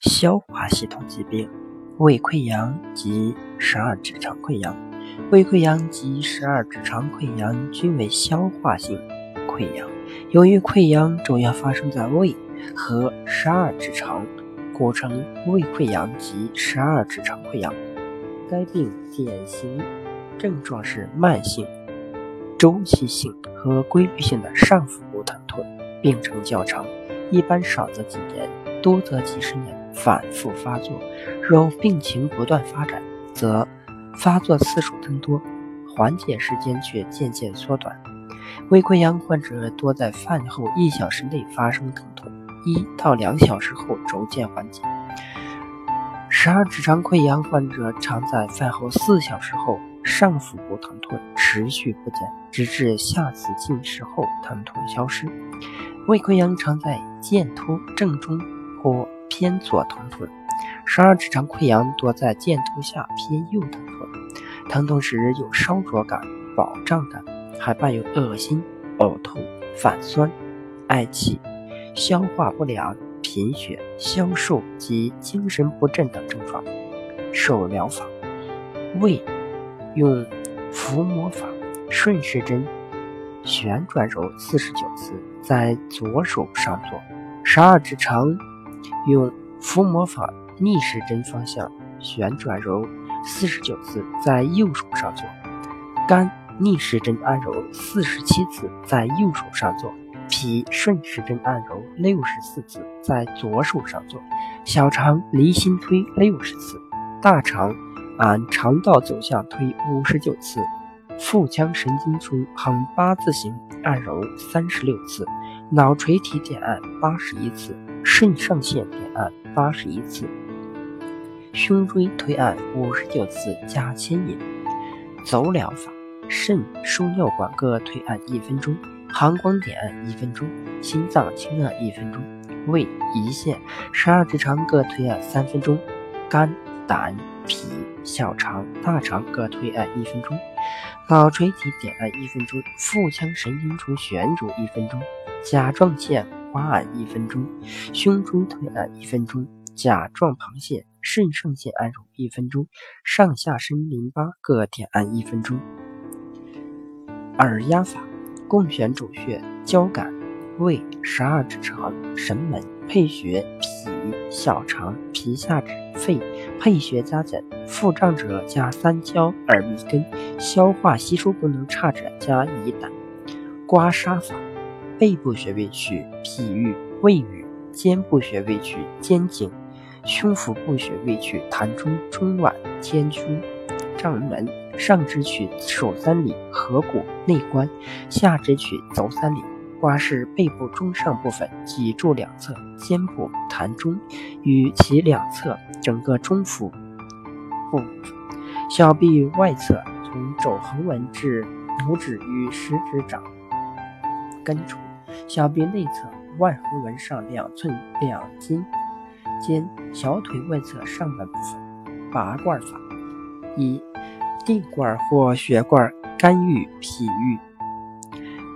消化系统疾病，胃溃疡及十二指肠溃疡。胃溃疡及十二指肠溃疡均为消化性溃疡，由于溃疡主要发生在胃和十二指肠，故称胃溃疡及十二指肠溃疡。该病典型症状是慢性、周期性和规律性的上腹部疼痛，病程较长，一般少则几年，多则几十年。反复发作，若病情不断发展，则发作次数增多，缓解时间却渐渐缩短。胃溃疡患者多在饭后一小时内发生疼痛，一到两小时后逐渐缓解。十二指肠溃疡患者常在饭后四小时后，上腹部疼痛持续不减，直至下次进食后疼痛消失。胃溃疡常在剑突正中或。偏左疼痛，十二指肠溃疡多在剑突下偏右疼痛，疼痛时有烧灼感、饱胀感，还伴有恶心、呕吐、反酸、嗳气、消化不良、贫血、消瘦及精神不振等症状。手疗法：胃用伏魔法顺时针旋转揉四十九次，在左手上做。十二指肠。用伏魔法逆时针方向旋转揉四十九次，在右手上做；肝逆时针按揉四十七次，在右手上做；脾顺时针按揉六十四次，在左手上做；小肠离心推六十次；大肠按肠道走向推五十九次；腹腔神经丛横八字形按揉三十六次；脑垂体点按八十一次。肾上腺点按八十一次，胸椎推按五十九次加牵引。走疗法：肾、输尿管各推按一分钟，膀胱点按一分钟，心脏轻按一分钟，胃、胰腺、十二指肠各推按三分钟，肝、胆、脾、小肠、大肠各推按一分钟，脑垂体点按一分钟，腹腔神经丛旋揉一分钟，甲状腺。刮按一分钟，胸椎推按一分钟，甲状旁腺、肾上腺按揉一分钟，上下身淋巴各点按一分钟。耳压法：共选主穴：交感、胃、十二指肠、神门、配穴：脾、小肠、皮下指、肺。配穴加减：腹胀者加三焦、耳鼻根；消化吸收功能差者加乙胆。刮痧法。背部穴位取脾俞、胃俞，肩部穴位取肩颈，胸腹部穴位取膻中、中脘、天枢、胀门，上肢取手三里、合谷、内关，下肢取足三里。刮拭背部中上部分，脊柱两侧、肩部、膻中与其两侧整个中腹部，小臂外侧从肘横纹至拇指与食指掌根处。小臂内侧外横纹上两寸两筋间小腿外侧上半部分拔罐法：一、定罐或血罐肝郁、脾郁、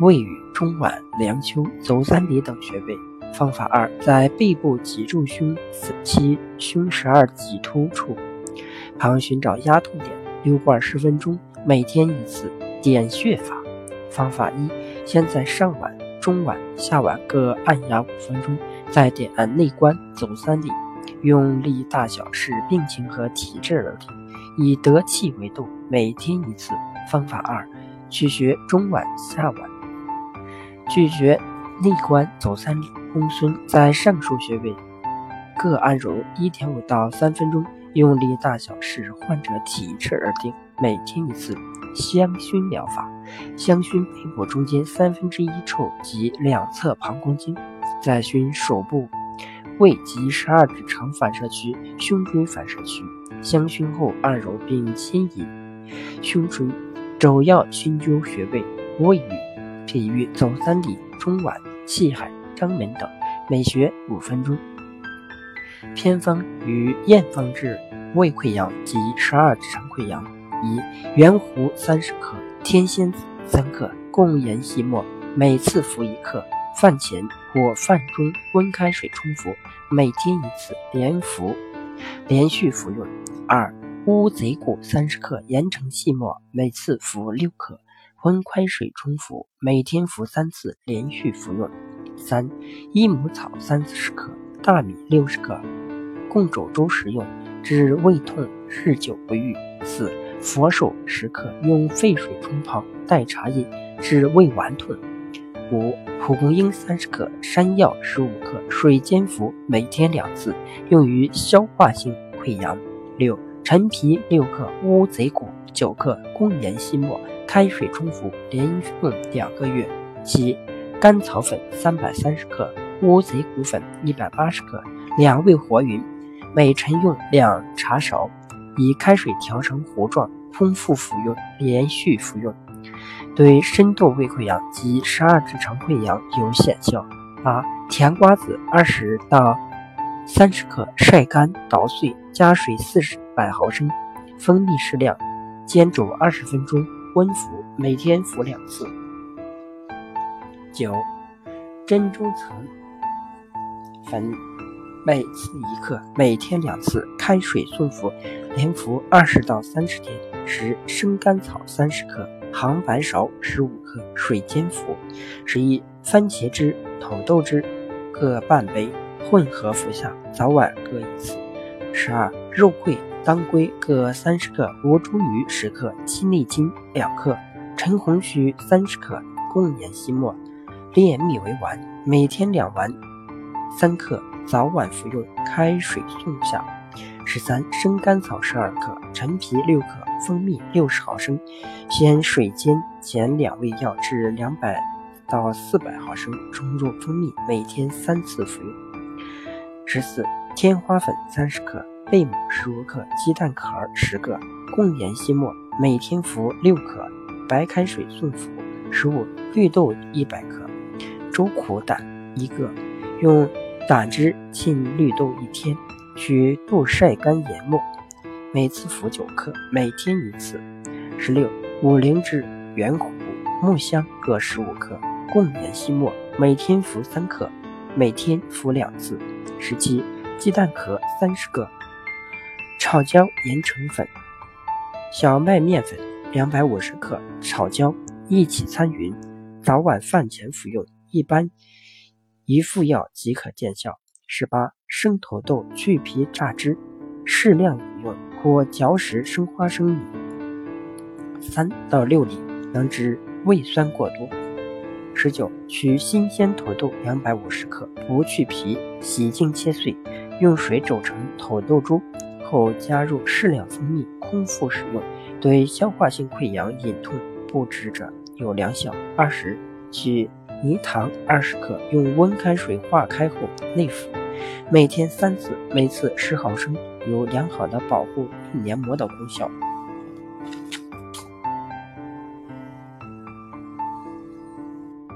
胃郁、中脘、梁丘、足三里等穴位。方法二，在背部脊柱胸其胸十二棘突处旁寻找压痛点，溜罐十分钟，每天一次。点穴法：方法一，先在上脘。中脘、下脘各按压五分钟，再点按内关、足三里，用力大小视病情和体质而定，以得气为度，每天一次。方法二：取穴中脘、下脘，拒绝内关、走三里、公孙，在上述穴位各按揉一点五到三分钟，用力大小视患者体质而定，每天一次。香薰疗法。香薰背部中间三分之一处及两侧膀胱经，再熏手部、胃及十二指肠反射区、胸椎反射区。香薰后按揉并牵引胸椎。肘要熏灸穴位：胃俞、脾俞、足三里、中脘、气海、肛门等，每穴五分钟。偏方与验方治胃溃疡及十二指肠溃疡：一、圆胡三十克。天仙子三克，共研细末，每次服一克，饭前或饭中温开水冲服，每天一次，连服，连续服用。二、乌贼骨三十克，研成细末，每次服六克，温开水冲服，每天服三次，连续服用。三、益母草三四十克，大米六十克，共煮粥食用，治胃痛、日久不愈。四、佛手十克，用沸水冲泡，代茶饮，治胃脘痛。五、蒲公英三十克，山药十五克，水煎服，每天两次，用于消化性溃疡。六、陈皮六克，乌贼骨九克，共研细末，开水冲服，连用两个月。七、甘草粉三百三十克，乌贼骨粉一百八十克，两味和匀，每晨用两茶勺，以开水调成糊状，空腹服用，连续服用，对深度胃溃疡及十二指肠溃疡有显效。八甜瓜子二十到三十克，晒干捣碎，加水四十百毫升，蜂蜜适量，煎煮二十分钟，温服，每天服两次。九，珍珠层粉，每次一克，每天两次，开水送服，连服二十到三十天。十，生甘草三十克，杭白芍十五克，水煎服。十一，番茄汁、土豆汁各半杯，混合服下，早晚各一次。十二，肉桂、当归各三十克，罗茱萸十克，鸡内金两克，陈红须三十克，共研细末。炼蜜为丸，每天两丸，三克，早晚服用，开水送下。十三，生甘草十二克，陈皮六克，蜂蜜六十毫升，先水煎前两味药至两百到四百毫升，冲入蜂蜜，每天三次服用。十四，天花粉三十克，贝母十五克，鸡蛋壳十个，共研细末，每天服六克，白开水送服。十五，绿豆一百克。周苦胆一个，用胆汁浸绿豆一天，取豆晒干研末，每次服九克，每天一次。十六，五灵芝、圆胡、木香各十五克，共研细末，每天服三克，每天服两次。十七，鸡蛋壳三十个，炒椒研成粉，小麦面粉两百五十克，炒焦一起参匀，早晚饭前服用。一般一副药即可见效。十八，生土豆去皮榨汁，适量饮用，或嚼食生花生米三到六粒，能治胃酸过多。十九，取新鲜土豆两百五十克，不去皮，洗净切碎，用水煮成土豆粥，后加入适量蜂蜜，空腹使用，对消化性溃疡、隐痛不止者有良效。二十，取。泥糖二十克，用温开水化开后内服，每天三次，每次十毫升，有良好的保护黏膜的功效。